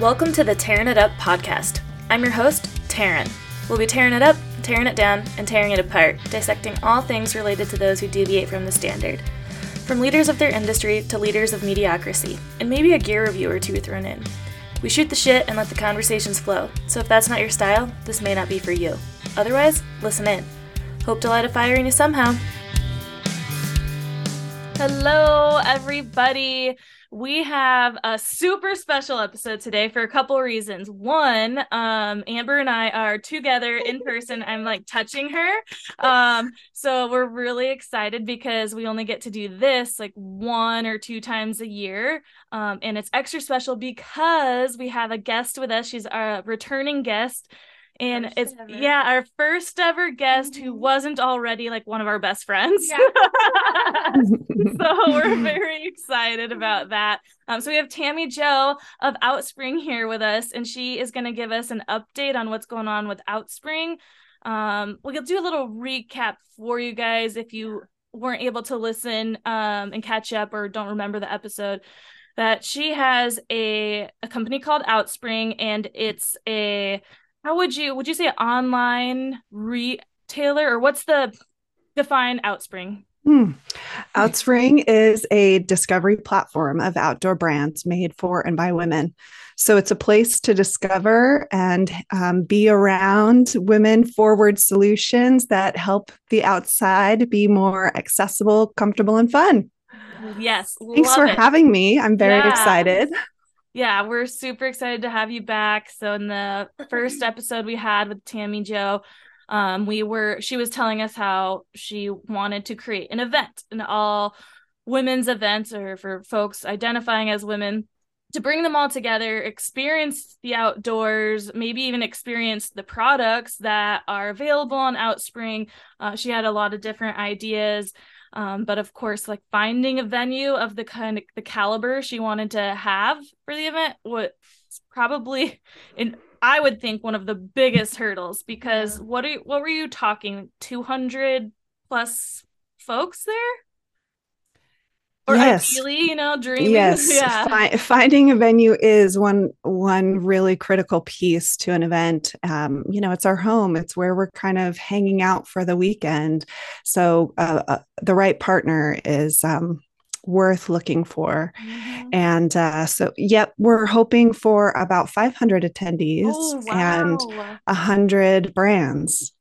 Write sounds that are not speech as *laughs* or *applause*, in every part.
Welcome to the Tearing It Up podcast. I'm your host, Tarin. We'll be tearing it up, tearing it down, and tearing it apart, dissecting all things related to those who deviate from the standard. From leaders of their industry to leaders of mediocrity, and maybe a gear review or two thrown in. We shoot the shit and let the conversations flow, so if that's not your style, this may not be for you. Otherwise, listen in. Hope to light a fire in you somehow. Hello, everybody. We have a super special episode today for a couple reasons. One, um, Amber and I are together in person. I'm like touching her. Um, so we're really excited because we only get to do this like one or two times a year. Um, and it's extra special because we have a guest with us. She's a returning guest and first it's ever. yeah our first ever guest mm-hmm. who wasn't already like one of our best friends yeah. *laughs* so *laughs* we're very excited about that um, so we have Tami Jo of outspring here with us and she is going to give us an update on what's going on with outspring um, we'll do a little recap for you guys if you weren't able to listen um, and catch up or don't remember the episode that she has a, a company called outspring and it's a how would you would you say online retailer or what's the define Outspring? Hmm. Outspring is a discovery platform of outdoor brands made for and by women. So it's a place to discover and um, be around women forward solutions that help the outside be more accessible, comfortable, and fun. Yes. Thanks for it. having me. I'm very yeah. excited yeah, we're super excited to have you back. So in the first *clears throat* episode we had with Tami Jo, um, we were she was telling us how she wanted to create an event, an all women's event, or for folks identifying as women to bring them all together, experience the outdoors, maybe even experience the products that are available on Outspring. Uh, she had a lot of different ideas. Um, but of course, like finding a venue of the kind of the caliber she wanted to have for the event was probably, and I would think one of the biggest hurdles because what are you, what were you talking? Two hundred plus folks there or yes. ideally, you know, dreaming. *laughs* Yes, yeah. Fi- finding a venue is one one really critical piece to an event. Um, you know, it's our home. It's where we're kind of hanging out for the weekend. So uh, uh, the right partner is um, worth looking for. Mm-hmm. And uh, so, yep, we're hoping for about 500 attendees oh, wow. and 100 brands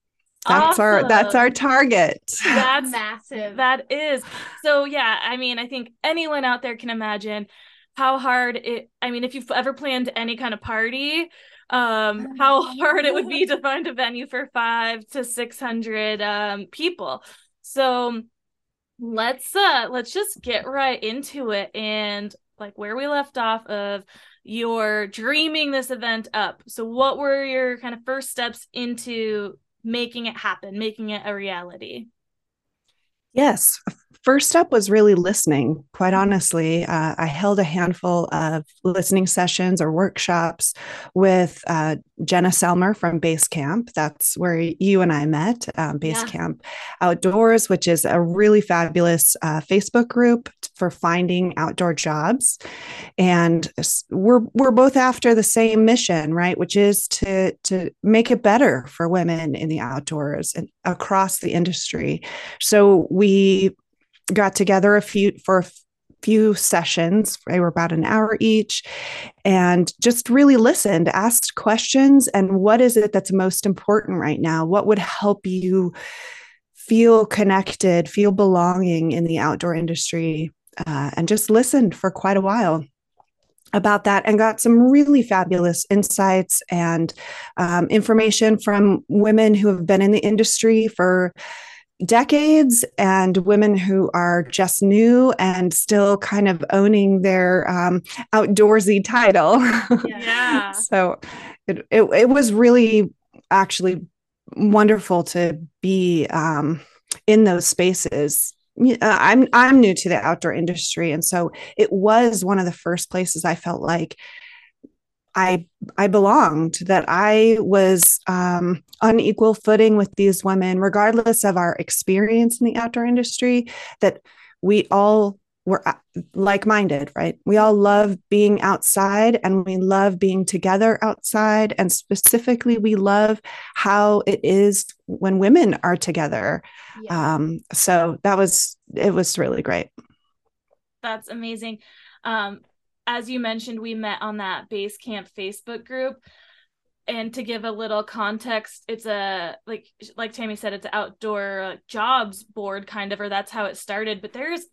that's awesome. our that's our target. *laughs* That's massive. that is. So yeah i mean i think anyone out there can imagine how hard it i mean if you've ever planned any kind of party um *laughs* how hard it would be to find a venue for five to six hundred um people. So let's uh let's just get right into it and like where we left off of your dreaming this event up. So what were your kind of first steps into making it happen, making it a reality? Yes, first up was really listening. Quite honestly, uh, I held a handful of listening sessions or workshops with uh, Jenna Selmer from Basecamp. That's where you and I met, um, Basecamp yeah. Outdoors, which is a really fabulous uh, Facebook group for finding outdoor jobs. And we're we're both after the same mission, right? Which is to to make it better for women in the outdoors and across the industry. So we got together a few for a few sessions. They were about an hour each and just really listened, asked questions. And what is it that's most important right now? What would help you feel connected, feel belonging in the outdoor industry? Uh, and just listened for quite a while about that and got some really fabulous insights and um, information from women who have been in the industry for decades and women who are just new and still kind of owning their um, outdoorsy title. Yeah. *laughs* so it, it, it, was really actually wonderful to be um, in those spaces. I'm I'm new to the outdoor industry, and so it was one of the first places I felt like I I belonged, that I was um, on equal footing with these women, regardless of our experience in the outdoor industry, that we all we're uh, like-minded right? We all love being outside and we love being together outside and specifically we love how it is when women are together. Yeah. um, so that was it was really great. That's amazing. Um, as you mentioned we met on that base camp facebook group and to give a little context it's a like like tammy said it's an outdoor jobs board kind of or that's how it started but there's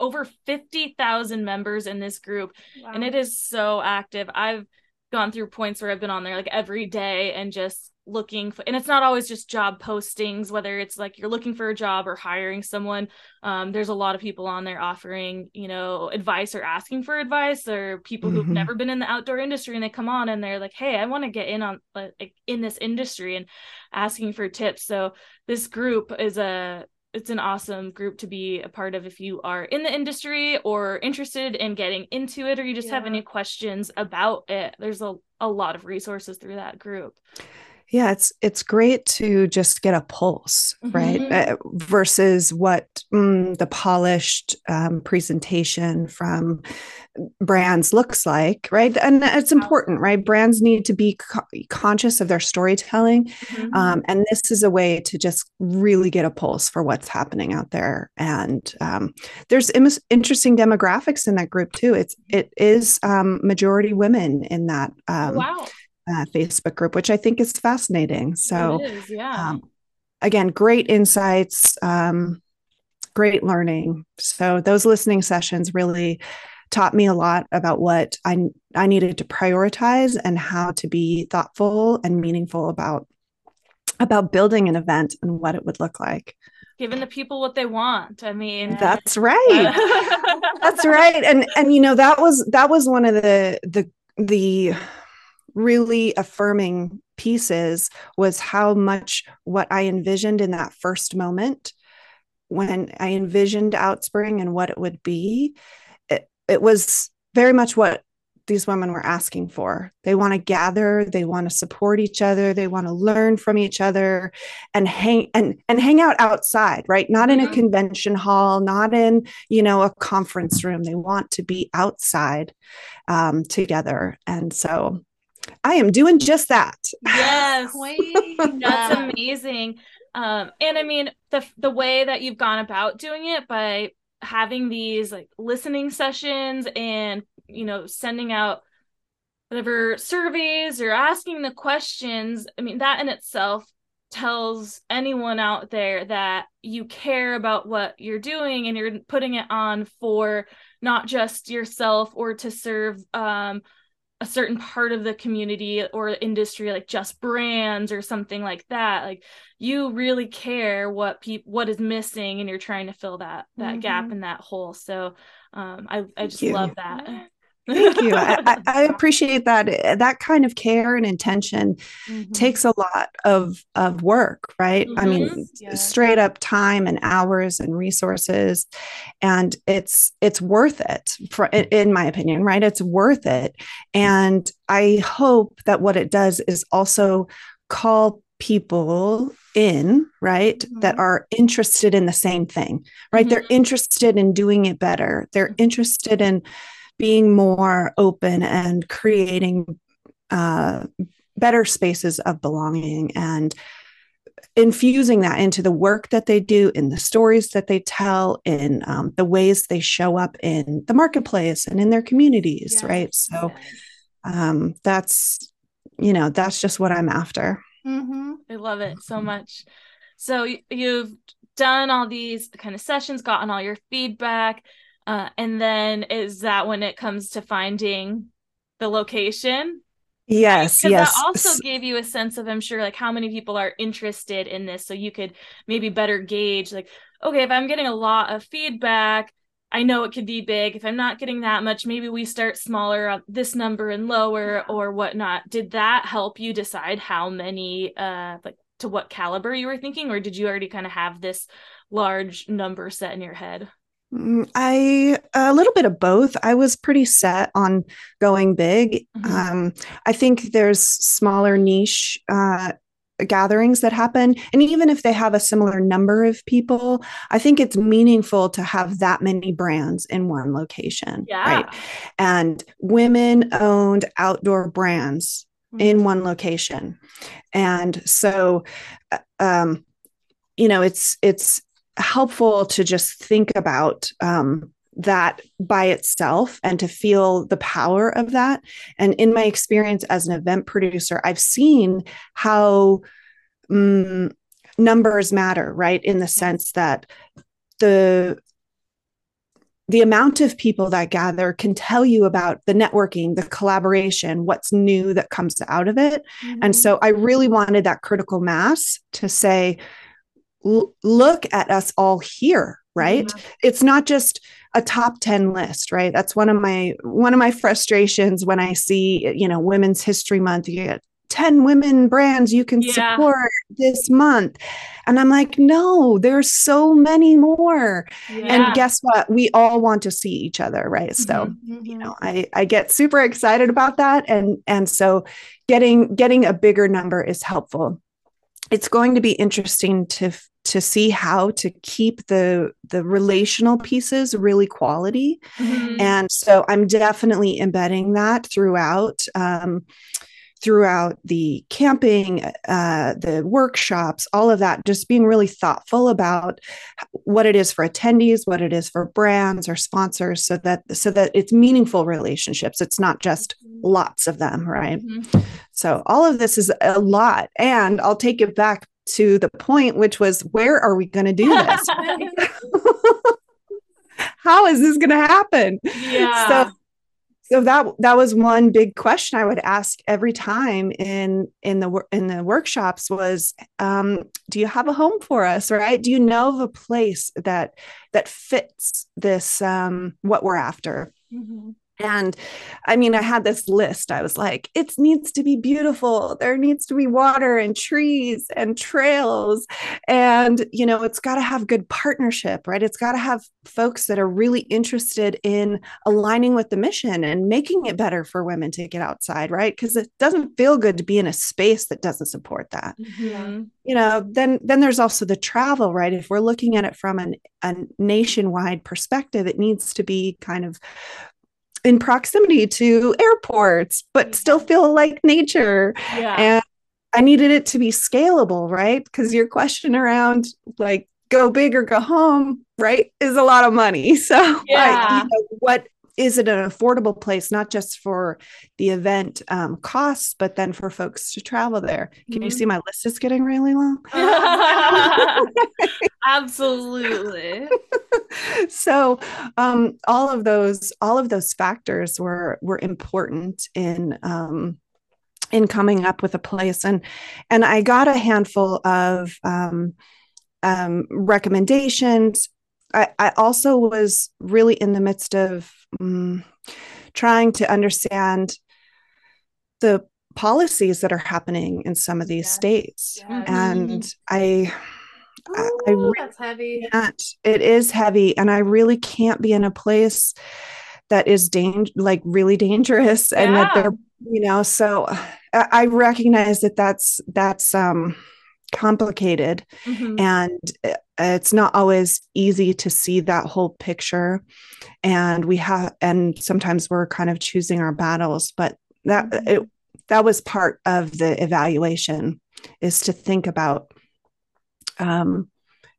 over 50,000 members in this group wow. and it is so active. I've gone through points where I've been on there like every day and just looking for, and it's not always just job postings whether it's like you're looking for a job or hiring someone um, there's a lot of people on there offering you know advice or asking for advice or people mm-hmm. who've never been in the outdoor industry and they come on and they're like hey i want to get in on like in this industry and asking for tips so this group is a it's an awesome group to be a part of if you are in the industry or interested in getting into it or you just yeah. have any questions about it there's a, a lot of resources through that group yeah it's it's great to just get a pulse right? Mm-hmm. uh, versus what mm, the polished um, presentation from brands looks like right? And it's important right? Brands need to be co- conscious of their storytelling mm-hmm. um, and this is a way to just really get a pulse for what's happening out there. And um, there's Im- interesting demographics in that group too. It's it is um, majority women in that oh, wow uh, Facebook group, which I think is fascinating. So, yeah. Um, again, great insights, um, great learning. So, those listening sessions really taught me a lot about what I I needed to prioritize and how to be thoughtful and meaningful about about building an event and what it would look like giving the people what they want i mean that's right that's *laughs* right and and you know that was that was one of the the the really affirming pieces was how much what I envisioned in that first moment when I envisioned Outspring and what it would be. It, it was very much what these women were asking for. They want to gather, they want to support each other, they want to learn from each other and hang and and hang out outside, right? Not in a mm-hmm. convention hall, not in, you know, a conference room. They want to be outside um, together. And so I am doing just that. Yes. *laughs* That's amazing. Um, and I mean the the way that you've gone about doing it by having these like listening sessions and you know sending out whatever surveys or asking the questions i mean that in itself tells anyone out there that you care about what you're doing and you're putting it on for not just yourself or to serve um, a certain part of the community or industry like just brands or something like that like you really care what people what is missing and you're trying to fill that that mm-hmm. gap in that hole. So um i i just love that Thank you. I, *laughs* I, appreciate that. Eh, that kind of care and intention mm-hmm. takes a lot of of work, right? Mm-hmm. I mean, mm-hmm. yeah. straight up time and hours and resources, and it's it's worth it. For in my opinion, right? It's worth it, and I hope that what it does is also call people in right mm-hmm. that are interested in the same thing right they're mm-hmm. interested in doing it better they're interested in being more open and creating uh, better spaces of belonging and infusing that into the work that they do in the stories that they tell in um, the ways they show up in the marketplace and in their communities yes. right so um, that's you know that's just what i'm after mm-hmm. i love it so much so you've done all these kind of sessions gotten all your feedback uh, and then is that when it comes to finding the location? Yes, yes. That also gave you a sense of, I'm sure, like how many people are interested in this, so you could maybe better gauge, like, okay, if I'm getting a lot of feedback, I know it could be big. If I'm not getting that much, maybe we start smaller on this number and lower or whatnot. Did that help you decide how many, uh, like to what caliber you were thinking, or did you already kind of have this large number set in your head? Mm, I a little bit of both. I was pretty set on going big. Mm-hmm. Um, I think there's smaller niche uh, gatherings that happen and even if they have a similar number of people i think it's meaningful to have that many brands in one location yeah. right and women owned outdoor brands mm-hmm. in one location and so uh, um you know it's it's helpful to just think about um that by itself and to feel the power of that. And in my experience as an event producer, I've seen how um, numbers matter, right? In the sense that the the amount of people that gather can tell you about the networking, the collaboration, what's new that comes out of it. Mm-hmm. And so I really wanted that critical mass to say, look at us all here, right? Mm-hmm. It's not just a top 10 list right that's one of my one of my frustrations when i see you know women's history month you get 10 women brands you can yeah. support this month and i'm like no there's so many more yeah. and guess what we all want to see each other right so mm-hmm. you know i i get super excited about that and and so getting getting a bigger number is helpful it's going to be interesting to to see how to keep the the relational pieces really quality mm-hmm. and so i'm definitely embedding that throughout um, throughout the camping uh, the workshops all of that just being really thoughtful about what it is for attendees what it is for brands or sponsors so that so that it's meaningful relationships it's not just mm-hmm. lots of them right mm-hmm. So all of this is a lot and i'll take it back to the point, which was, where are we going to do this? *laughs* *laughs* How is this going to happen? Yeah. So, so that that was one big question I would ask every time in in the in the workshops was, um, do you have a home for us? Right? Do you know of a place that that fits this um, what we're after? Mm-hmm. And I mean, I had this list. I was like, it needs to be beautiful. There needs to be water and trees and trails. And, you know, it's got to have good partnership, right? It's got to have folks that are really interested in aligning with the mission and making it better for women to get outside, right? Because it doesn't feel good to be in a space that doesn't support that. Mm-hmm. You know, then then there's also the travel, right? If we're looking at it from an, a nationwide perspective, it needs to be kind of in proximity to airports, but mm-hmm. still feel like nature. Yeah. And I needed it to be scalable, right? Because your question around like go big or go home, right, is a lot of money. *laughs* So, yeah. you know, what is it an affordable place not just for the event um, costs but then for folks to travel there? Can mm-hmm. you see my list is getting really long? *laughs* *laughs* Absolutely. *laughs* So um, all of those all of those factors were were important in um, in coming up with a place. And and i got a handful of um, um, recommendations I, I also was really in the midst of um, trying to understand the policies that are happening in some of these yeah. states. Yeah. And I, Ooh, I, really that's heavy. It is heavy. And I really can't be in a place that is dang- like really dangerous yeah. and that they're, you know, so I, I recognize that that's, that's, um, complicated mm-hmm. and uh, it's not always easy to see that whole picture and we have and sometimes we're kind of choosing our battles but that mm-hmm. it, that was part of the evaluation is to think about um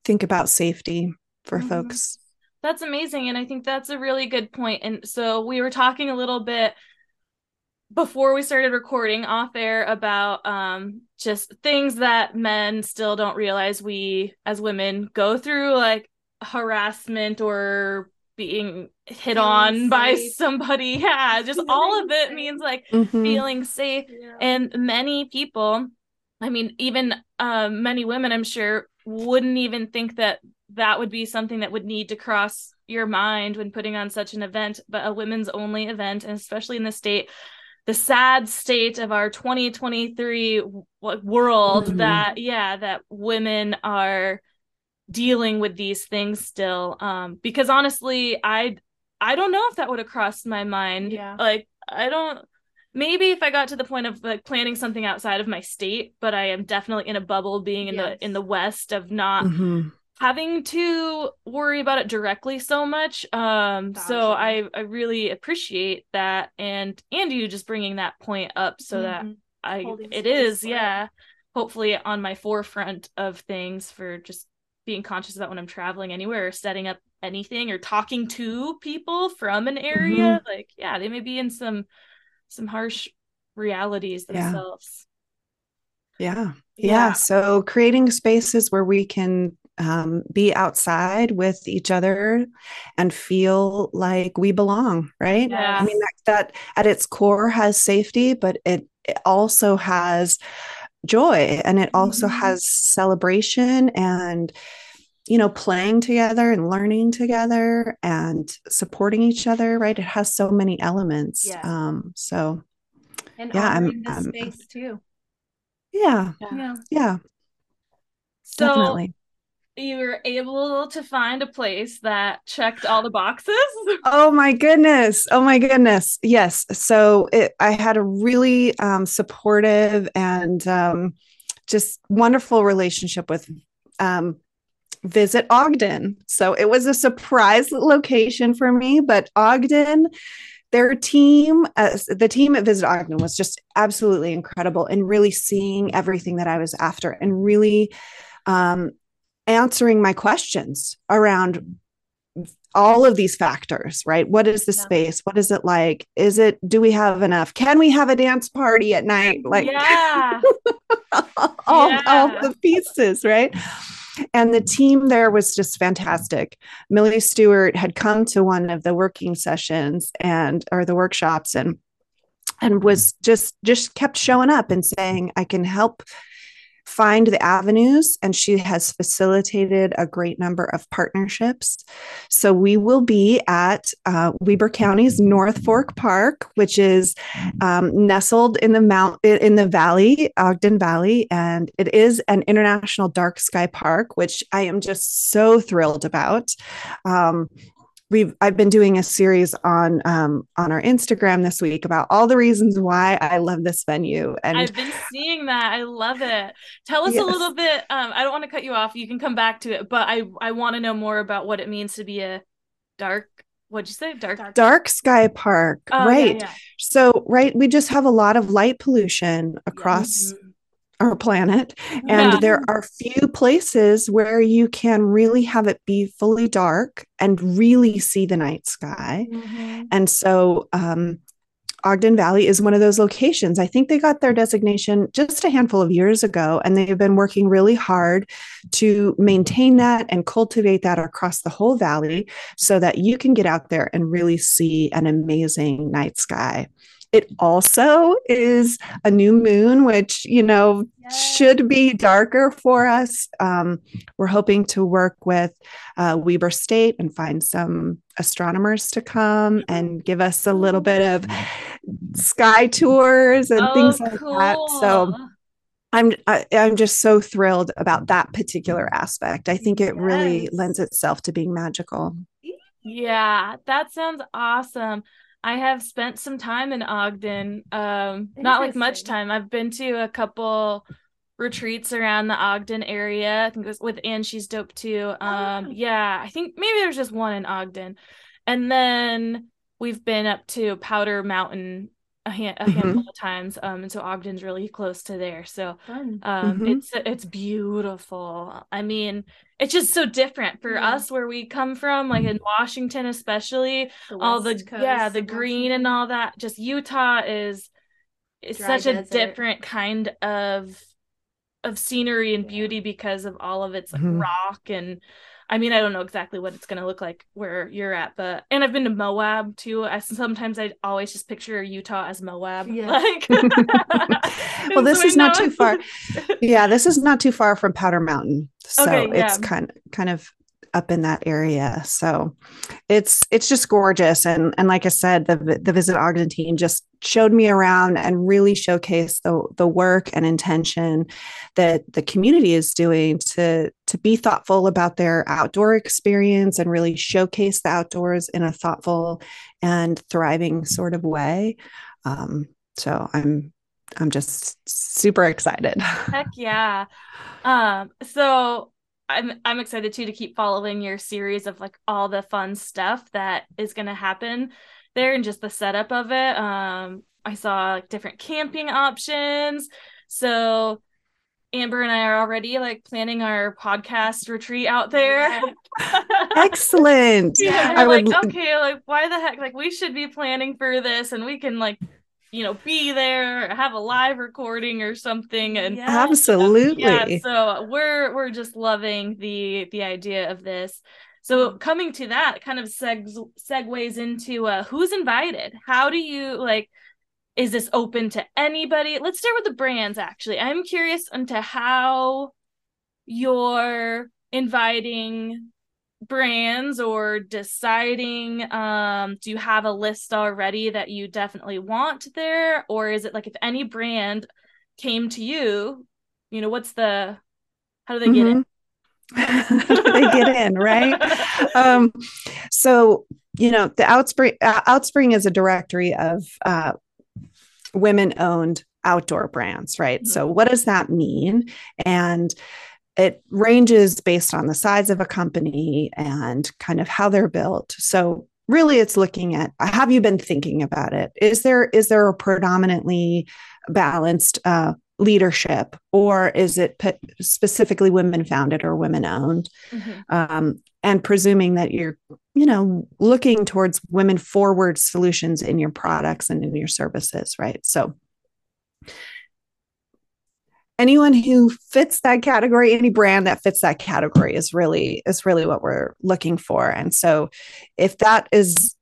think about safety for mm-hmm. folks that's amazing and i think that's a really good point and so we were talking a little bit before we started recording off air about um just things that men still don't realize we as women go through like harassment or being hit on safe. by somebody *laughs* yeah just all of it means like mm-hmm. feeling safe yeah. and many people i mean even uh, many women i'm sure wouldn't even think that that would be something that would need to cross your mind when putting on such an event but a women's only event and especially in the state the sad state of our 2023 world mm-hmm. that yeah that women are dealing with these things still um because honestly i i don't know if that would have crossed my mind yeah like i don't maybe if I got to the point of like planning something outside of my state, but I am definitely in a bubble being in yes. the in the west of not mm-hmm. Having to worry about it directly so much. Um gotcha. so I I really appreciate that and and you just bringing that point up so mm-hmm. that I Holding it is yeah hopefully on my forefront of things for just being conscious about when I'm traveling anywhere or setting up anything or talking to people from an area mm-hmm. like yeah they may be in some some harsh realities themselves yeah yeah, yeah. so creating spaces where we can um, be outside with each other and feel like we belong right yeah. i mean that, that at its core has safety but it, it also has joy and it also mm-hmm. has celebration and you know, playing together and learning together and supporting each other, right? It has so many elements. Yeah. Um, so and yeah, I'm, the I'm, space too. Yeah. Yeah. Yeah. So Definitely. You were able to find a place that checked all the boxes. *laughs* oh my goodness. Oh my goodness. Yes. So it, I had a really um, supportive and um, just wonderful relationship with um, visit Ogden. So it was a surprise location for me, but Ogden, their team, uh, the team at Visit Ogden was just absolutely incredible and really seeing everything that I was after and really um, answering my questions around all of these factors, right? What is the yeah. space? What is it like? Is it, do we have enough? Can we have a dance party at night? Like, yeah. *laughs* all, yeah. all the pieces, right? And the team there was just fantastic. Millie Stewart had come to one of the working sessions and or the workshops and and was just just kept showing up and saying, I can help find the avenues, and she has facilitated a great number of partnerships. So we will be at uh, Weber County's North Fork Park, which is um, nestled in the mount in the valley, Ogden Valley, and it is an international dark sky park, which I am just so thrilled about. Um, we've I've been doing a series on um, on our Instagram this week about all the reasons why I love this venue. And I've been seeing that. I love it. Tell us yes. a little bit. Um, I don't want to cut you off. You can come back to it, but I I want to know more about what it means to be a dark. What'd you say? Dark dark, dark sky park, oh, right? Yeah, yeah. So, right, we just have a lot of light pollution across mm-hmm our planet. And yeah. there are few places where you can really have it be fully dark and really see the night sky. Mm-hmm. And so, um, Ogden Valley is one of those locations. I think they got their designation just a handful of years ago, and they've been working really hard to maintain that and cultivate that across the whole valley so that you can get out there and really see an amazing night sky. It also is a new moon, which, you know, yes. should be darker for us. Um, we're hoping to work with uh, Weber State and find some astronomers to come and give us a little bit of sky tours and oh, things like cool. that. So I'm I, am i am just so thrilled about that particular aspect. I think it yes. really lends itself to being magical. Yeah, that sounds awesome. I have spent some time in Ogden. Um, not like much time. I've been to a couple retreats around the Ogden area. I think it was with Anne. She's dope too. Um, oh. yeah, I think maybe there's just one in Ogden, and then we've been up to Powder Mountain a, hand, a mm-hmm. handful of times. Um, and so Ogden's really close to there. So, um, mm-hmm. it's it's beautiful. I mean, it's just so different for yeah. us where we come from, like in Washington, especially the all the yeah, the green and all that. Just Utah is is such desert. a different kind of of scenery and beauty because of all of its like, mm-hmm. rock and I mean, I don't know exactly what it's going to look like where you're at, but and I've been to Moab too. I sometimes I always just picture Utah as Moab. Yeah. *laughs* Like, *laughs* *laughs* well, this so is not too far. Yeah, this is not too far from Powder Mountain, so okay, yeah. it's kind kind of up in that area. So it's it's just gorgeous. And and like I said, the the Visit team just showed me around and really showcased the the work and intention that the community is doing to to be thoughtful about their outdoor experience and really showcase the outdoors in a thoughtful and thriving sort of way. Um, so I'm I'm just super excited. *laughs* Heck yeah. Um, so I'm I'm excited too to keep following your series of like all the fun stuff that is gonna happen there and just the setup of it. Um, I saw like different camping options. So Amber and I are already like planning our podcast retreat out there. *laughs* Excellent. yeah, I like, would... okay, like why the heck? Like we should be planning for this and we can like you know be there have a live recording or something and yes. absolutely. Yeah so we're we're just loving the the idea of this. So coming to that kind of segs segues into uh who's invited? How do you like is this open to anybody? Let's start with the brands actually. I'm curious into how you're inviting brands or deciding um do you have a list already that you definitely want there? Or is it like if any brand came to you you know what's the how do they get mm-hmm. in *laughs* they get in right? Um so you know the outspring uh, outspring is a directory of uh women owned outdoor brands right? Mm-hmm. so what does that mean? And it ranges based on the size of a company and kind of how they're built. So really it's looking at have you been thinking about it is there is there a predominantly balanced uh, leadership or is it specifically women founded or women owned mm-hmm. um, and presuming that you're you know looking towards women forward solutions in your products and in your services right so anyone who fits that category any brand that fits that category is really is really what we're looking for. And so if that is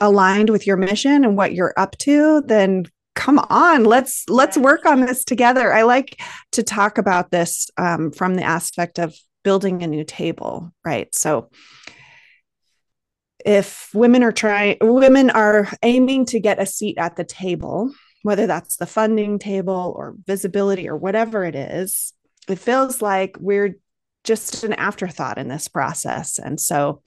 aligned with your mission and what you're up to then come on let's let's work on this together. I like to talk about this um, from the aspect of building a new table right? So if women are trying women are aiming to get a seat at the table whether that's the funding table or visibility or whatever it is, it feels like we're just an afterthought in this process. And so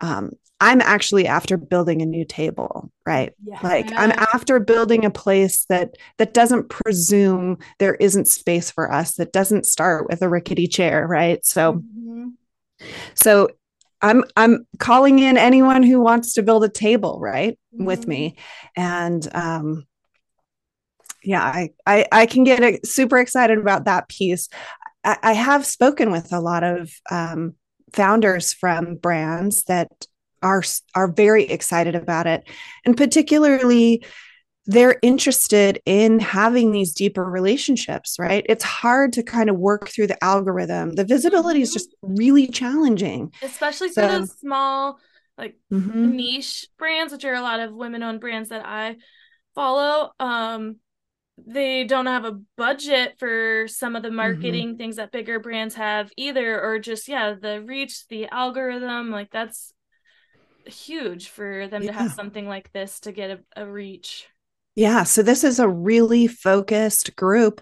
um, I'm actually after building a new table, right? Yeah. Like I'm after building a place that that doesn't presume there isn't space for us, that doesn't start with a rickety chair, right? So mm-hmm. so I'm I'm calling in anyone who wants to build a table, right, mm-hmm. with me. And um yeah I, I i can get super excited about that piece. I, I have spoken with a lot of um, founders from brands that are are very excited about it. And particularly they're interested in having these deeper relationships right? It's hard to kind of work through the algorithm. The visibility is mm-hmm. just really challenging. Especially so, for those small like mm-hmm. niche brands which are a lot of women owned brands that i follow um they don't have a budget for some of the mm-hmm. marketing mm-hmm. things that bigger brands have either or just yeah the reach the algorithm like that's huge for them yeah. to have something like this to get a, a reach yeah so this is a really focused group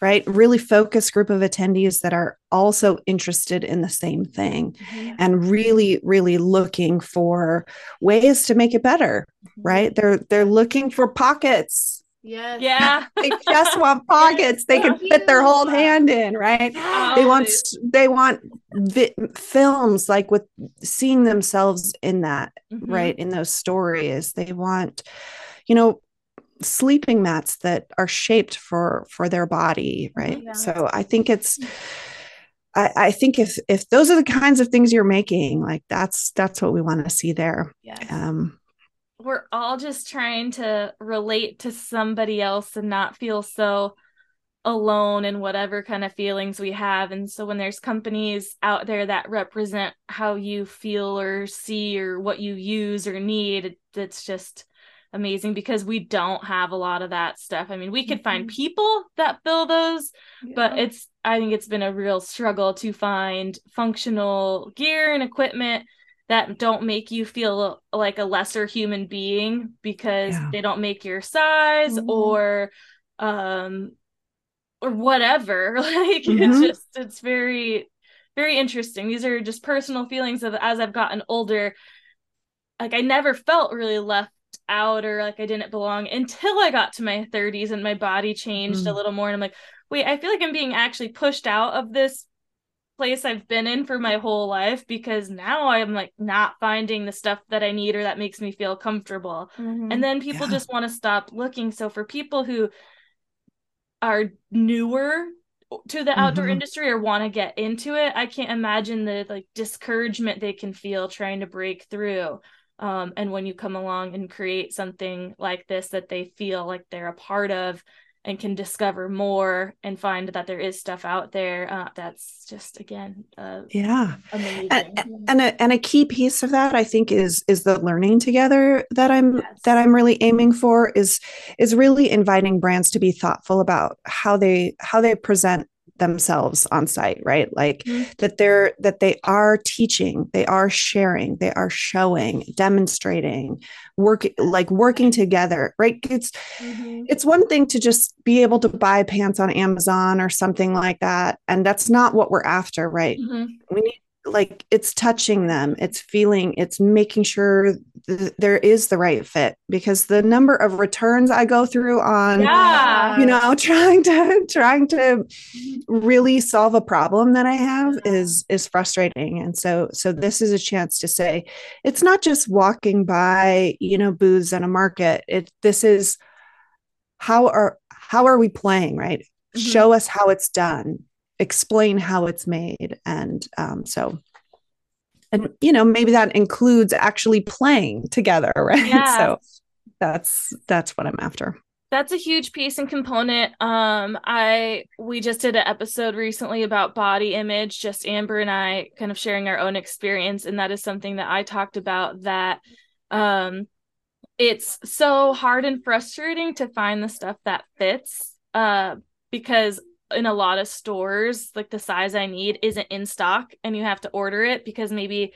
right really focused group of attendees that are also interested in the same thing mm-hmm. and really really looking for ways to make it better mm-hmm. right they're they're looking for pockets Yes. Yeah. *laughs* they just want pockets they can fit their whole hand in, right? Oh, they want they want vi- films like with seeing themselves in that, mm-hmm. right? In those stories. They want you know sleeping mats that are shaped for for their body, right? Yeah. So I think it's I, I, think if if those are the kinds of things you're making, like that's that's what we want to see there. Yes. Um, we're all just trying to relate to somebody else and not feel so alone in whatever kind of feelings we have and so when there's companies out there that represent how you feel or see or what you use or need it's just amazing because we don't have a lot of that stuff i mean we could find mm-hmm. people that fill those yeah. but it's i think it's been a real struggle to find functional gear and equipment that don't make you feel like a lesser human being because yeah. they don't make your size mm-hmm. or um or whatever *laughs* like mm-hmm. it's just it's very very interesting these are just personal feelings of as i've gotten older like i never felt really left out or like I didn't belong until I got to my 30s and my body changed mm. a little more. And I'm like, wait, I feel like I'm being actually pushed out of this place I've been in for my whole life because now I'm like not finding the stuff that I need or that makes me feel comfortable. Mm-hmm. And then people yeah. just want to stop looking. So for people who are newer to the outdoor mm-hmm. industry or want to get into it, I can't imagine the like discouragement they can feel trying to break through. Um, and when you come along and create something like this that they feel like they're a part of and can discover more and find that there is stuff out there uh, that's just again uh, yeah amazing and, and, a, and a key piece of that i think is is the learning together that i'm yes. that i'm really aiming for is is really inviting brands to be thoughtful about how they how they present themselves on site right like mm-hmm. that they're that they are teaching they are sharing they are showing demonstrating working like working together right it's mm-hmm. it's one thing to just be able to buy pants on amazon or something like that and that's not what we're after right mm-hmm. we need like it's touching them it's feeling it's making sure th- there is the right fit because the number of returns i go through on yeah. you know *laughs* trying to trying to really solve a problem that i have is is frustrating. And so so this is a chance to say it's not just walking by you know booths in a market. It this is how are how are we playing right? Mm-hmm. show us how it's done explain how it's made. And um, so and you know maybe that includes actually playing together *laughs* right? Yeah. so that's that's what i'm after. That's a huge piece and component. Um i we just did an episode recently about body image just amber and i kind of sharing our own experience. And that is something that i talked about that um it's so hard and frustrating to find the stuff that fits uh because in a lot of stores like the size i need isn't in stock and you have to order it because maybe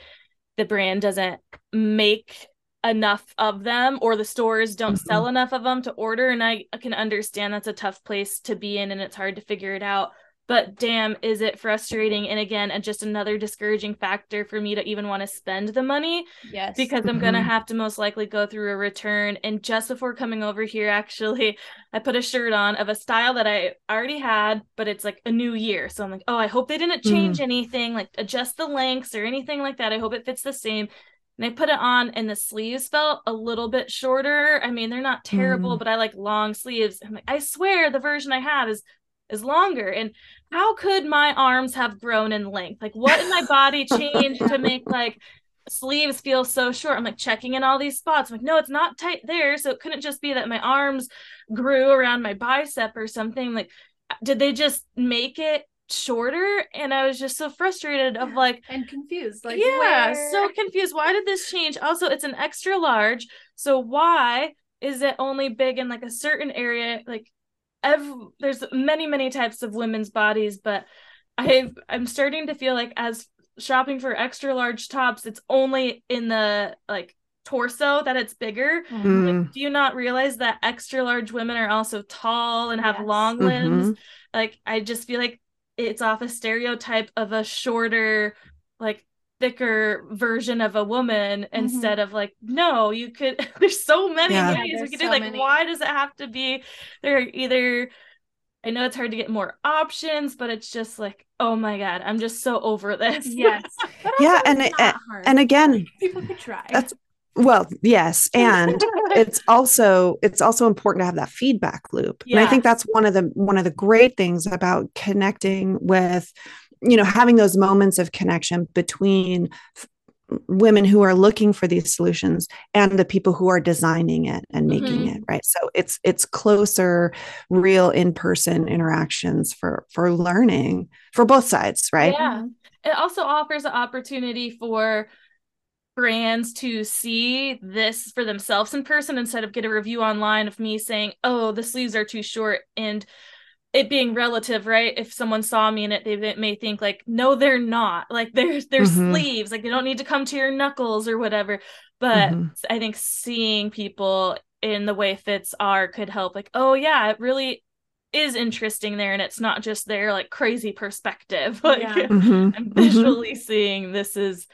the brand doesn't make enough of them or the stores don't mm-hmm. sell enough of them to order and I, I can understand that's a tough place to be in and it's hard to figure it out but damn is it frustrating and again and just another discouraging factor for me to even want to spend the money yes because i'm gonna mm-hmm. have to most likely go through a return and just before coming over here actually i put a shirt on of a style that i already had but it's like a new year so i'm like oh i hope they didn't change mm. anything like adjust the lengths or anything like that i hope it fits the same and I put it on and the sleeves felt a little bit shorter. I mean, they're not terrible, mm. but I like long sleeves. I'm like, I swear the version I have is is longer. And how could my arms have grown in length? Like, what in my body *laughs* changed to make like sleeves feel so short? I'm like checking in all these spots. I'm like, no, it's not tight there. So it couldn't just be that my arms grew around my bicep or something. Like, did they just make it shorter and i was just so frustrated of like *sighs* and confused like yeah where? so confused why did this change also it's an extra large so why is it only big in like a certain area like every, there's many many types of women's bodies but i i'm starting to feel like as shopping for extra large tops it's only in the like torso that it's bigger mm. like, do you not realize that extra large women are also tall and have yes. long limbs mm-hmm. like i just feel like it's off a stereotype of a shorter like thicker version of a woman mm-hmm. instead of like no you could *laughs* there's so many yeah. ways we could so do like many. why does it have to be there either I know it's hard to get more options, but it's just like, oh my god, I'm just so over this. *laughs* Yes. yeah, and and, and again, people could try. That's well, yes, *laughs* and it's also it's also important to have that feedback loop. Yeah. And I think that's one of the one of the great things about connecting with you know having those moments of connection between women who are looking for these solutions and the people who are designing it and making mm-hmm. it right? So it's it's closer real in-person interactions for for learning for both sides right? Yeah. It also offers an opportunity for brands to see this for themselves in person instead of get a review online of me saying oh the sleeves are too short and it being relative right if someone saw me in it they may think like no they're not like there's their mm-hmm. sleeves like they don't need to come to your knuckles or whatever but mm-hmm. i think seeing people in the way fits are could help like oh yeah it really is interesting there and it's not just their like crazy perspective *laughs* like yeah. mm-hmm. i'm mm-hmm. visually seeing this is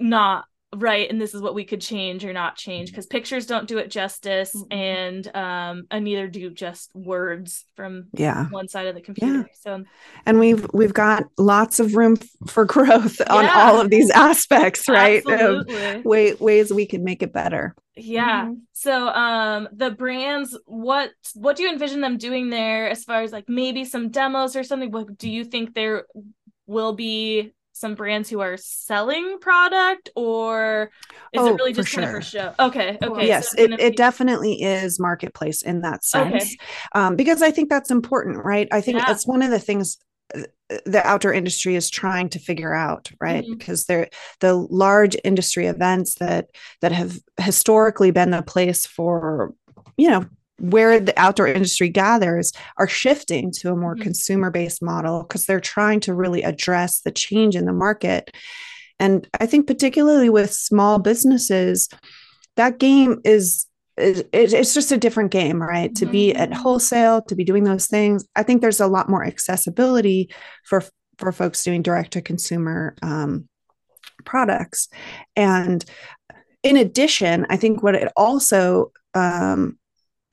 not right and this is what we could change or not change because pictures don't do it justice mm-hmm. and um and neither do just words from yeah one side of the computer yeah. so and we've we've got lots of room for growth *laughs* on all of these aspects right Absolutely. way, ways we can make it better yeah mm-hmm. so um the brands what what do you envision them doing there as far as like maybe some demos or something what do you think there will be some brands who are selling product or is oh, it really just kind of for show okay okay yes so it, it definitely is marketplace in that sense okay. um, because i think that's important right i think yeah. it's one of the things uh, the outdoor industry is trying to figure out right mm-hmm. because they're the large industry events that that have historically been the place for you know where the outdoor industry gathers are shifting to a more mm-hmm. consumer based model because they're trying to really address the change in the market. And I think, particularly with small businesses, that game is. It's just a different game, right? Mm-hmm. To be at mm-hmm. wholesale, to be doing those things. I think there's a lot more accessibility for for folks doing direct to consumer um, products, and in addition, I think what it also um,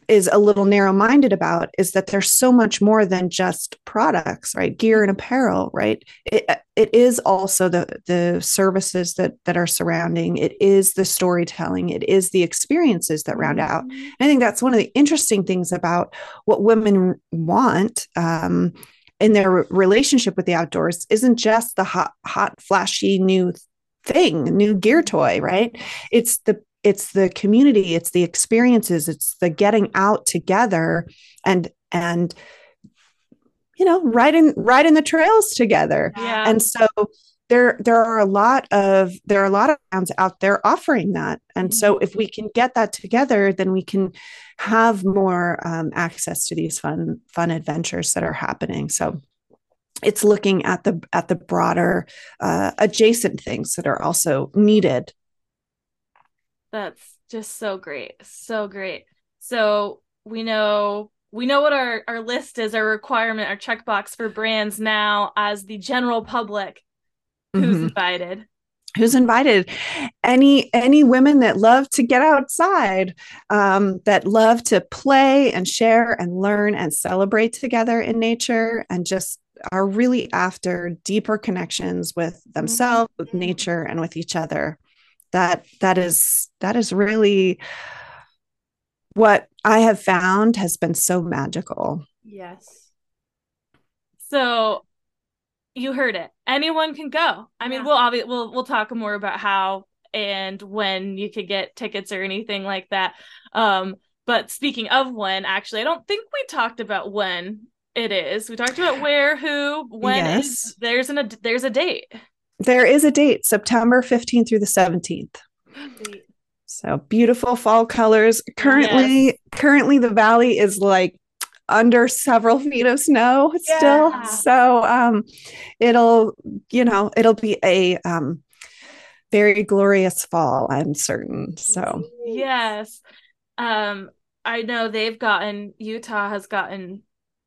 is a little narrow minded about is that there's so much more than just products right? Gear and apparel right? It, it is also the the services that that are surrounding. It is the storytelling. It is the experiences that round out. Mm-hmm. and i think that's one of the interesting things about what women want um, in their relationship with the outdoors isn't just the hot hot flashy new thing new gear toy right? It's the it's the community it's the experiences it's the getting out together and and you know riding riding the trails together yeah. and so there there are a lot of there are a lot of brands out there offering that and so mm-hmm. if we can get that together then we can have more um, access to these fun fun adventures that are happening so it's looking at the at the broader uh, adjacent things that are also needed that's just so great. So great. So we know we know what our, our list is, our requirement, our checkbox for brands now as the general public who's mm-hmm. invited. Who's invited? Any any women that love to get outside, um, that love to play and share and learn and celebrate together in nature, and just are really after deeper connections with themselves, with mm-hmm. nature, and with each other that that is that is really what I have found has been so magical. Yes. So you heard it. Anyone can go. I mean, yeah. we'll obviously we'll we'll talk more about how and when you could get tickets or anything like that. Um, but speaking of when, actually, I don't think we talked about when it is. We talked about where, who, when. Yes. There's an a, there's a date. There is a date, September 15th through the 17th. So beautiful fall colors. Currently, yes. currently the valley is like under several feet of snow yeah. still. So um it'll, you know, it'll be a um very glorious fall, I'm certain. So yes. Um I know they've gotten Utah has gotten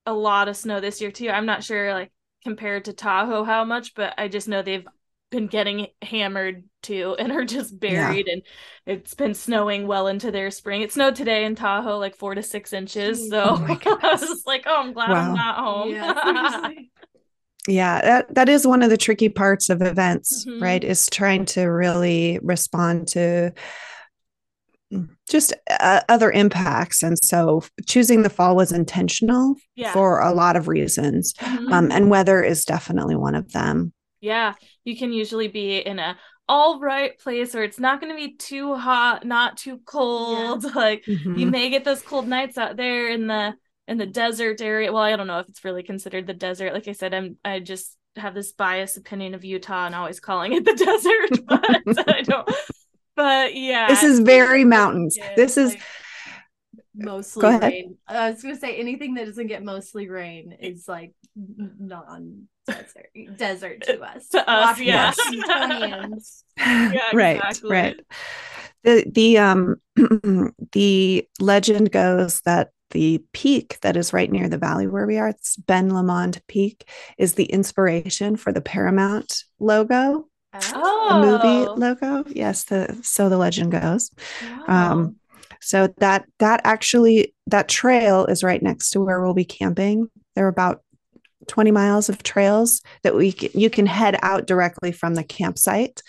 a lot of snow this year too. I'm not sure like compared to Tahoe how much, but I just know they've been getting hammered too *laughs* and are just buried yeah. and it's been snowing well into their spring it snowed today in tahoe like four to six inches so oh *laughs* i was just like oh i'm glad wow. i'm not home yeah, *laughs* yeah that, that is one of the tricky parts of events mm-hmm. right is trying to really respond to just uh, other impacts and so choosing the fall was intentional yeah. for a lot of reasons mm-hmm. um, and weather is definitely one of them yeah, you can usually be in a all right place where it's not going to be too hot, not too cold. Yeah. *laughs* Like mm-hmm. you may get those cold nights out there in the in the desert area. Well, I don't know if it's really considered the desert. Like I said, I'm I just have this biased opinion of Utah and always calling it the *laughs* desert, *laughs* but I don't. But yeah, this is very mountains. This is. Like, mostly rain. I was gonna say anything that doesn't get mostly rain is like non desert desert to *laughs* us. to us, yeah. *laughs* yeah *laughs* right, exactly. right. The the um *clears throat* the legend goes that the peak that is right near the valley where we are, it's Ben Lomond Peak, is the inspiration for the Paramount logo. oh. a movie logo. Yes, the so the legend goes. Wow. Um, so that that actually that trail is right next to where we'll be camping. There are about 20 miles of trails that we can, you can head out directly from the campsite.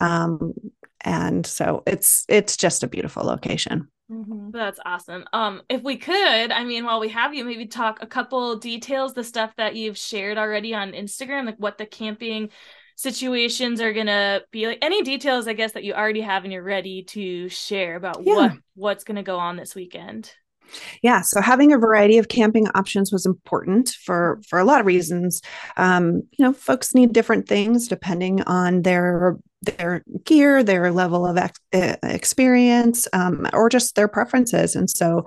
Um, and so it's it's just a beautiful location. Mm-hmm. That's awesome. Um, if we could, I mean, while we have you, maybe talk a couple details, the stuff that you've shared already on Instagram, like what the camping situations are gonna be like any details i guess that you already have and you're ready to share about yeah. what what's gonna go on this weekend yeah so having a variety of camping options was important for for a lot of reasons um, you know folks need different things depending on their their gear, their level of ex- experience, um, or just their preferences. And so,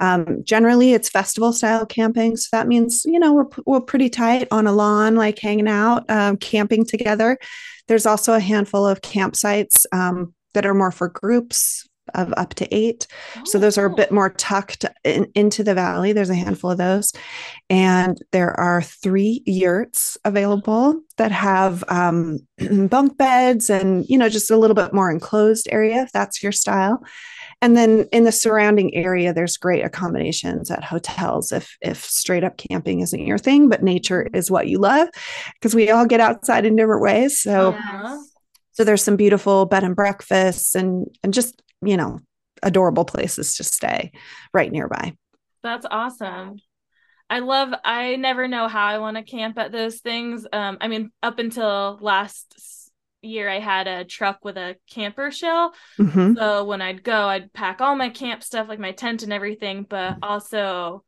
um, generally, it's festival style camping. So that means you know we're we're pretty tight on a lawn, like hanging out, um, camping together. There's also a handful of campsites um, that are more for groups, of up to eight. Oh, so those are a bit more tucked in, into the valley. There's a handful of those. And there are three yurts available that have um, *clears throat* bunk beds and, you know, just a little bit more enclosed area if that's your style. And then in the surrounding area, there's great accommodations at hotels if if straight up camping isn't your thing, but nature is what you love, because we all get outside in different ways. So uh-huh. so there's some beautiful bed and breakfasts and and just you know, adorable places to stay right nearby. That's awesome. I love I never know how I want to camp at those things. Um I mean up until last year I had a truck with a camper shell. Mm-hmm. So when I'd go I'd pack all my camp stuff like my tent and everything, but also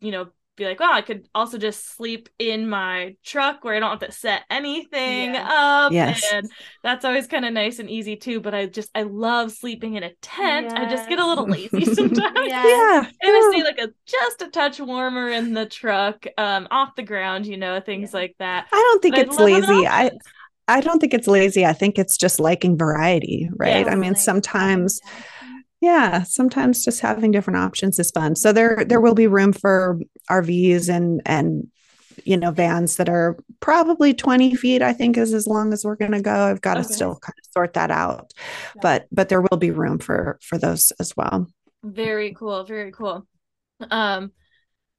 you know be like, wow, I could also just sleep in my truck where I don't have to set anything yes. up. Yes. And that's always kind of nice and easy too. But I just I love sleeping in a tent. Yes. I just get a little lazy *laughs* sometimes. Yeah. And I stay like a just a touch warmer in the truck, um, off the ground, you know, things yeah. like that. I don't think but it's lazy. I I don't think it's lazy. I think it's just liking variety, right? I mean, sometimes yeah sometimes just having different options is fun. So there there will be room for rvs and and you know vans that are probably 20 feet i think is as long as we're going to go. I've got to okay. still kind of sort that out. Yeah. but but there will be room for for those as well. Very cool very cool. Um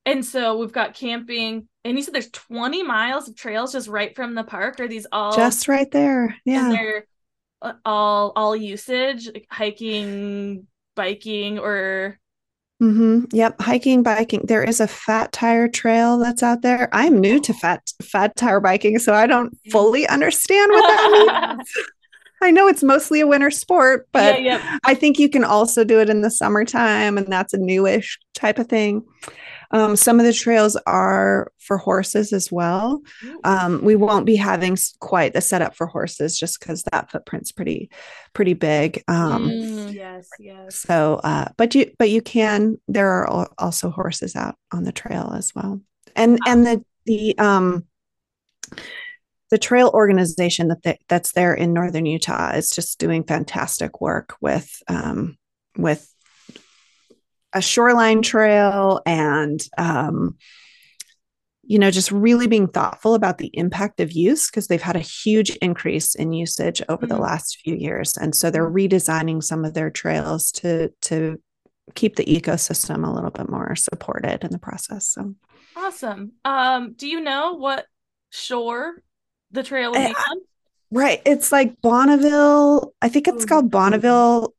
and so we've got camping and you said there's 20 miles of trails just right from the park? Are these all just right there yeah. they're uh, all all usage like hiking biking or Mm-hmm. Yep, hiking, biking. There is a fat tire trail that's out there. I'm new to fat fat tire biking, so I don't fully understand what that means. *laughs* I know it's mostly a winter sport, but yeah, yeah. I think you can also do it in the summertime, and that's a newish type of thing. Um, some of the trails are for horses as well. Um, we won't be having quite the setup for horses just because that footprint's pretty pretty big. Um, mm, yes, yes. So, uh, but you but you can. There are also horses out on the trail as well, and and the the um the trail organization that they, that's there in northern Utah is just doing fantastic work with um, with a shoreline trail and um, you know just really being thoughtful about the impact of use because they've had a huge increase in usage over mm-hmm. the last few years. And so they're redesigning some of their trails to to keep the ecosystem a little bit more supported in the process so. Awesome. Um do you know what shore the trail will be on? right. It's like bonneville i think it's called bonneville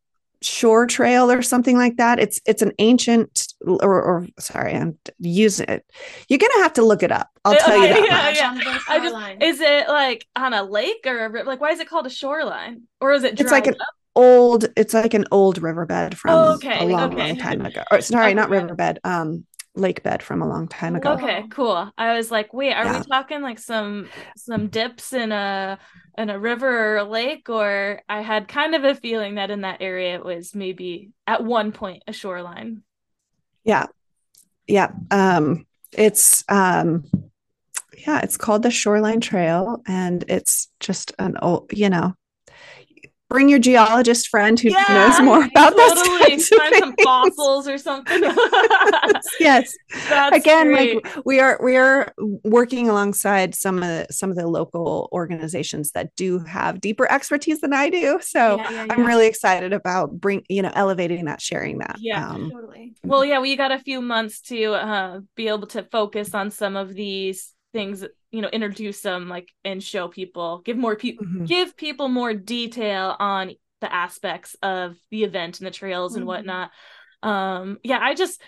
shore trail or something like that it's it's an ancient or, or sorry i'm using it you're gonna have to look it up i'll tell you that yeah, yeah. I just, is it like on a lake or a, river like why is it called a shoreline or is it it's like an up? old it's like an old riverbed from oh, okay. a long okay. long time ago or sorry not riverbed um lake bed from a long time ago. Okay, cool. I was like, wait, are yeah. we talking like some some dips in a in a river or a lake? Or I had kind of a feeling that in that area it was maybe at one point a shoreline. Yeah. Yeah. Um it's um yeah, it's called the Shoreline Trail and it's just an old, you know, bring your geologist friend who yeah, knows more *laughs* about totally. that. Find some fossils or something. *laughs* *laughs* yes. That's Again, great. like we are we are working alongside some of the, some of the local organizations that do have deeper expertise than I do. So yeah, yeah, I'm really excited about bring you know elevating that, sharing that. Yeah, um, totally. Well, yeah, we got a few months to uh, be able to focus on some of these things you know introduce them like and show people give more people mm-hmm. give people more detail on the aspects of the event and the trails mm-hmm. and whatnot um yeah i just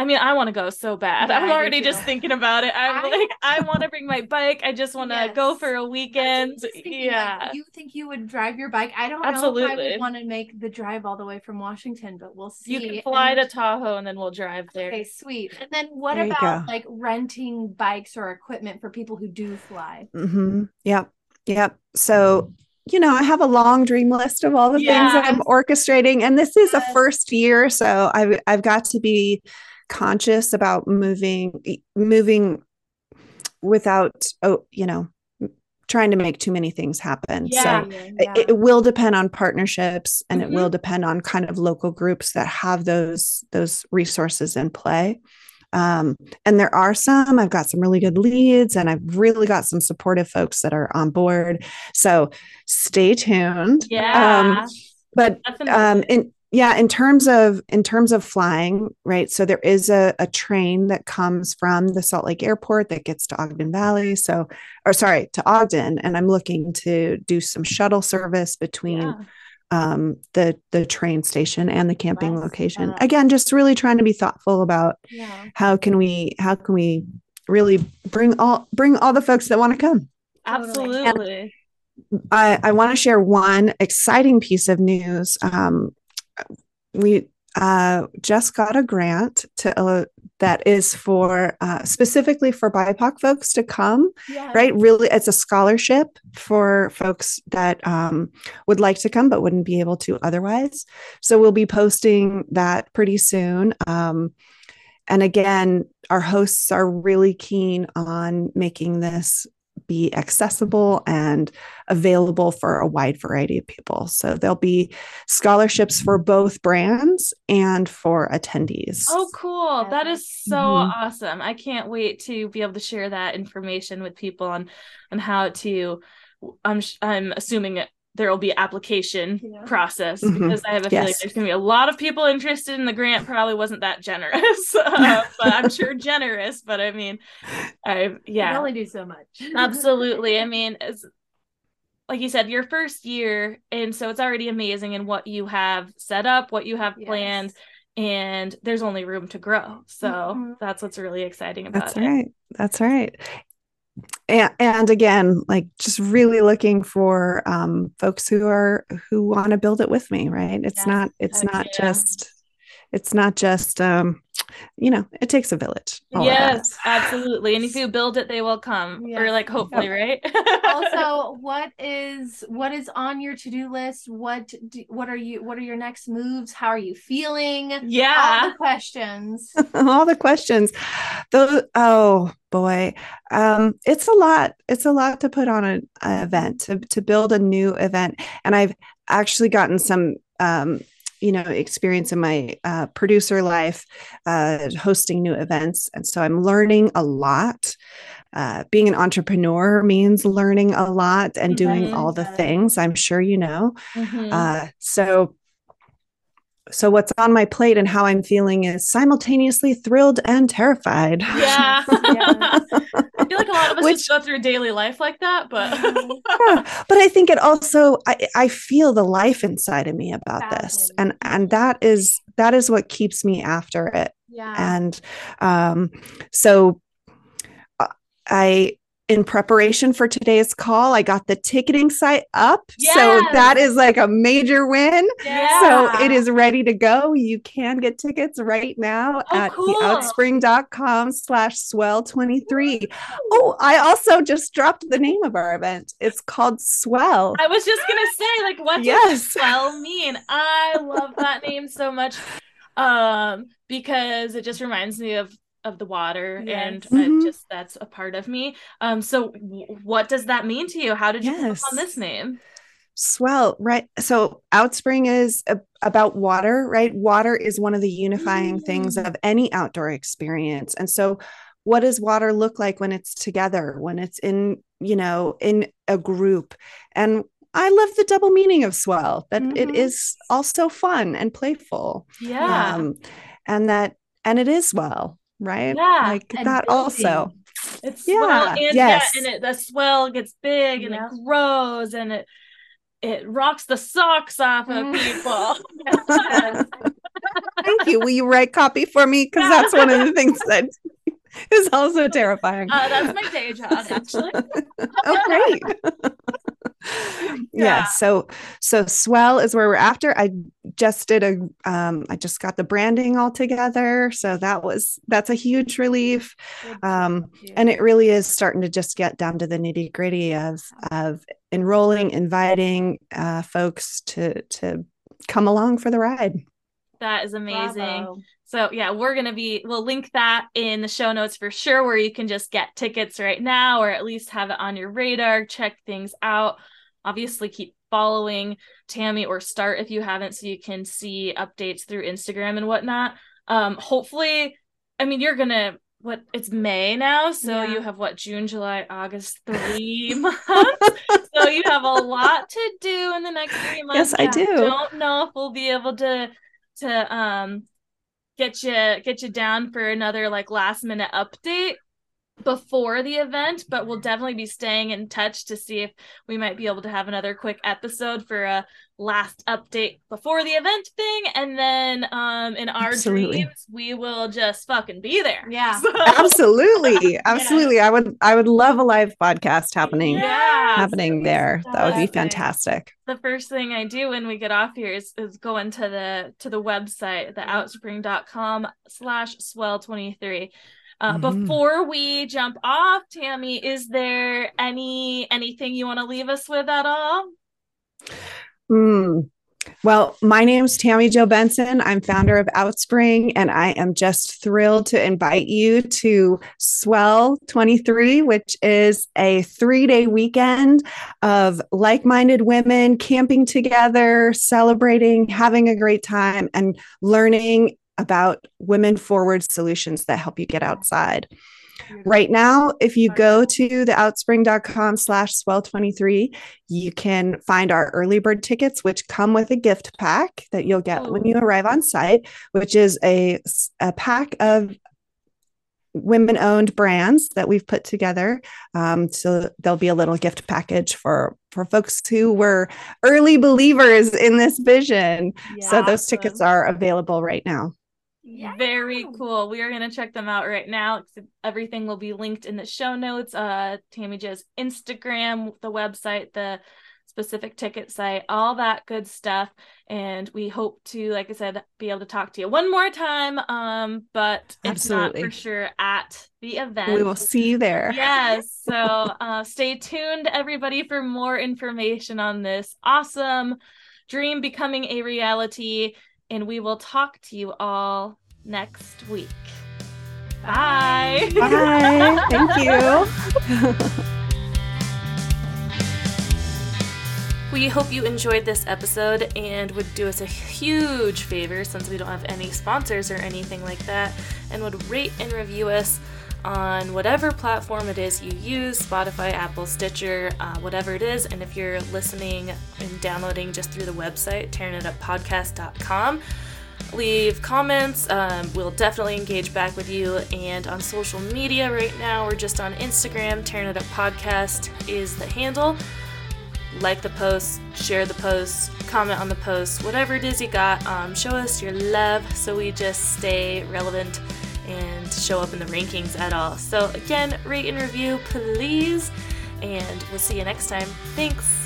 I mean, I want to go so bad. Yeah, I'm already just thinking about it. I'm I, like, I *laughs* want to bring my bike. I just want to yes. go for a weekend. Yeah. Like, you think you would drive your bike? I don't Absolutely. know if I would want to make the drive all the way from Washington, but we'll see. You can fly and... to Tahoe and then we'll drive there. Okay, sweet. And then what there about like renting bikes or equipment for people who do fly? Mm-hmm. Yep. Yep. So you know, I have a long dream list of all the yes. things that I'm orchestrating, and this is yes. a first year, so I've I've got to be conscious about moving moving without oh you know trying to make too many things happen yeah, so yeah. It, it, will depend on partnerships and mm-hmm. it will mm-hmm. depend on kind of local groups that have those those resources in play um, and there are some i've got some really good leads and i've really got some supportive folks that are on board so stay tuned yeah um, but um, in yeah in terms of in terms of flying right so there is a, a train that comes from the salt lake airport that gets to ogden valley so or sorry to ogden and i'm looking to do some shuttle service between yeah. um, the the train station and the camping location again just really trying to be thoughtful about yeah. how can we how can we really bring all bring all the folks that want to come absolutely and I, I want to share one exciting piece of news. Um, we uh, just got a grant to uh, that is for uh, specifically for BIPOC folks to come. Yes. Right, really, it's a scholarship for folks that um, would like to come but wouldn't be able to otherwise. So we'll be posting that pretty soon. Um, and again, our hosts are really keen on making this be accessible and available for a wide variety of people. So there'll be scholarships for both brands and for attendees. Oh, cool. That is so mm-hmm. awesome. I can't wait to be able to share that information with people on on how to I'm I'm assuming there will be application yeah. process mm-hmm. because I have a yes. feeling there's going to be a lot of people interested in the grant. Probably wasn't that generous, *laughs* uh, but I'm sure *laughs* generous. But I mean, I yeah, only do so much. absolutely. I *laughs* mean, as like you said, your first year, and so it's already amazing in what you have set up, what you have yes. planned, and there's only room to grow. So mm-hmm. that's what's really exciting about that's it. That's right. That's right and, and again like just really looking for um, folks who are who want to build it with me right it's not it's not yeah. just it's not just um you know it takes a village yes absolutely. And if you build it they will come yeah. or like hopefully right? Also *laughs* what is what is on your to-do list? What do, what are you what are your next moves? How are you feeling? Yeah. *laughs* all the questions. All the questions. Those oh boy. Um it's a lot it's a lot to put on an event to, to build a new event. And i've actually gotten some um you know experience in my uh, producer life uh, hosting new events and so i'm learning a lot uh, being an entrepreneur means learning a lot and doing mm-hmm. all the things i'm sure you know mm-hmm. Uh, so so what's on my plate and how i'm feeling is simultaneously thrilled and terrified yeah, *laughs* yeah. Feel like a lot of us Which, just go through daily life like that but yeah, *laughs* but i think it also I, I feel the life inside of me about this and and that is that is what keeps me after it. Yeah. And um so uh, I in preparation for today's call, I got the ticketing site up. Yes. So that is like a major win. Yeah. So it is ready to go. You can get tickets right now oh, at cool. theoutspring.com slash swell 23. Oh, I also just dropped the name of our event. It's called Swell. I was just gonna *gasps* say, like, what does yes. swell mean? I love that name so much. Um, because it just reminds me of of the water yes. and mm-hmm. just that's a part of me um so w- what does that mean to you how did you yes. on this name Swell, right? So Outspring is a, about water, right? Water is one of the unifying mm. things of any outdoor experience. And so what does water look like when it's together, when it's in, you know, in a group? And I love the double meaning of swell, that mm-hmm. it is also fun and playful. Yeah. Um, and that, and it is well, right? Yeah. Like that building. also. It's yeah, swell and yes. yeah, and it, the swell gets big and yeah. it grows and it it rocks the socks off of mm. people. *laughs* Thank you. Will you write copy for me? Because that's one of the things that *laughs* is also terrifying. *laughs* Uh, that's my day job, actually. oh, great. *laughs* yeah. yeah. So, so swell is where we're after. I just did a, um, I just got the branding all together. So that was, that's a huge relief. Um, and it really is starting to just get down to the nitty gritty of, of enrolling, inviting uh, folks to, to come along for the ride. That is amazing. Bravo. So yeah, we're gonna be we'll link that in the show notes for sure, where you can just get tickets right now or at least have it on your radar, check things out. Obviously, keep following Tami or start if you haven't, so you can see updates through Instagram and whatnot. Um, hopefully, I mean you're gonna what it's May now, so yeah. you have what June, July, August, three *laughs* months. so you have a lot to do in the next three months. Yes, I do. I Don't know if we'll be able to to um get you get you down for another like last minute update before the event, but we'll definitely be staying in touch to see if we might be able to have another quick episode for a last update before the event thing. And then um in our Absolutely. dreams, we will just fucking be there. Yeah. *laughs* So, Absolutely. *laughs* Absolutely. Yeah. I would I would love a live podcast happening yeah. happening there. That would be fantastic. The first thing I do when we get off here is, is go into the to the website, the outspring.com slash swell 23 uh, mm-hmm. Before we jump off, Tami, is there any anything you want to leave us with at all? Mm. Well, my name's Tami Jo Benson. I'm founder of Outspring, and I am just thrilled to invite you to Swell 23, which is a three day weekend of like minded women camping together, celebrating, having a great time, and learning about women forward solutions that help you get outside. Right now, if you go to the outspring.com slash swell23, you can find our early bird tickets, which come with a gift pack that you'll get when you arrive on site, which is a, a pack of women owned brands that we've put together. Um, so there'll be a little gift package for for folks who were early believers in this vision. Yeah, so those tickets are available right now. Yeah. Very cool. We are going to check them out right now. Everything will be linked in the show notes. Uh, Tami Jo's Instagram, the website, the specific ticket site, all that good stuff. And we hope to, like I said, be able to talk to you one more time. Um, but Absolutely. not for sure at the event. We will see you there. Yes. So *laughs* uh, stay tuned, everybody, for more information on this awesome dream becoming a reality and we will talk to you all next week. Bye. Bye. *laughs* Thank you. *laughs* We hope you enjoyed this episode and would do us a huge favor since we don't have any sponsors or anything like that, and would rate and review us on whatever platform it is you use Spotify, Apple, Stitcher, uh, whatever it is. And if you're listening and downloading just through the website, tarinituppodcast.com, leave comments. Um, we'll definitely engage back with you. And on social media right now, we're just on Instagram. Tarin It Up Podcast is the handle. Like the post, share the post, comment on the post, whatever it is you got. Um, show us your love so we just stay relevant and show up in the rankings at all. So, again, rate and review, please. And we'll see you next time. Thanks.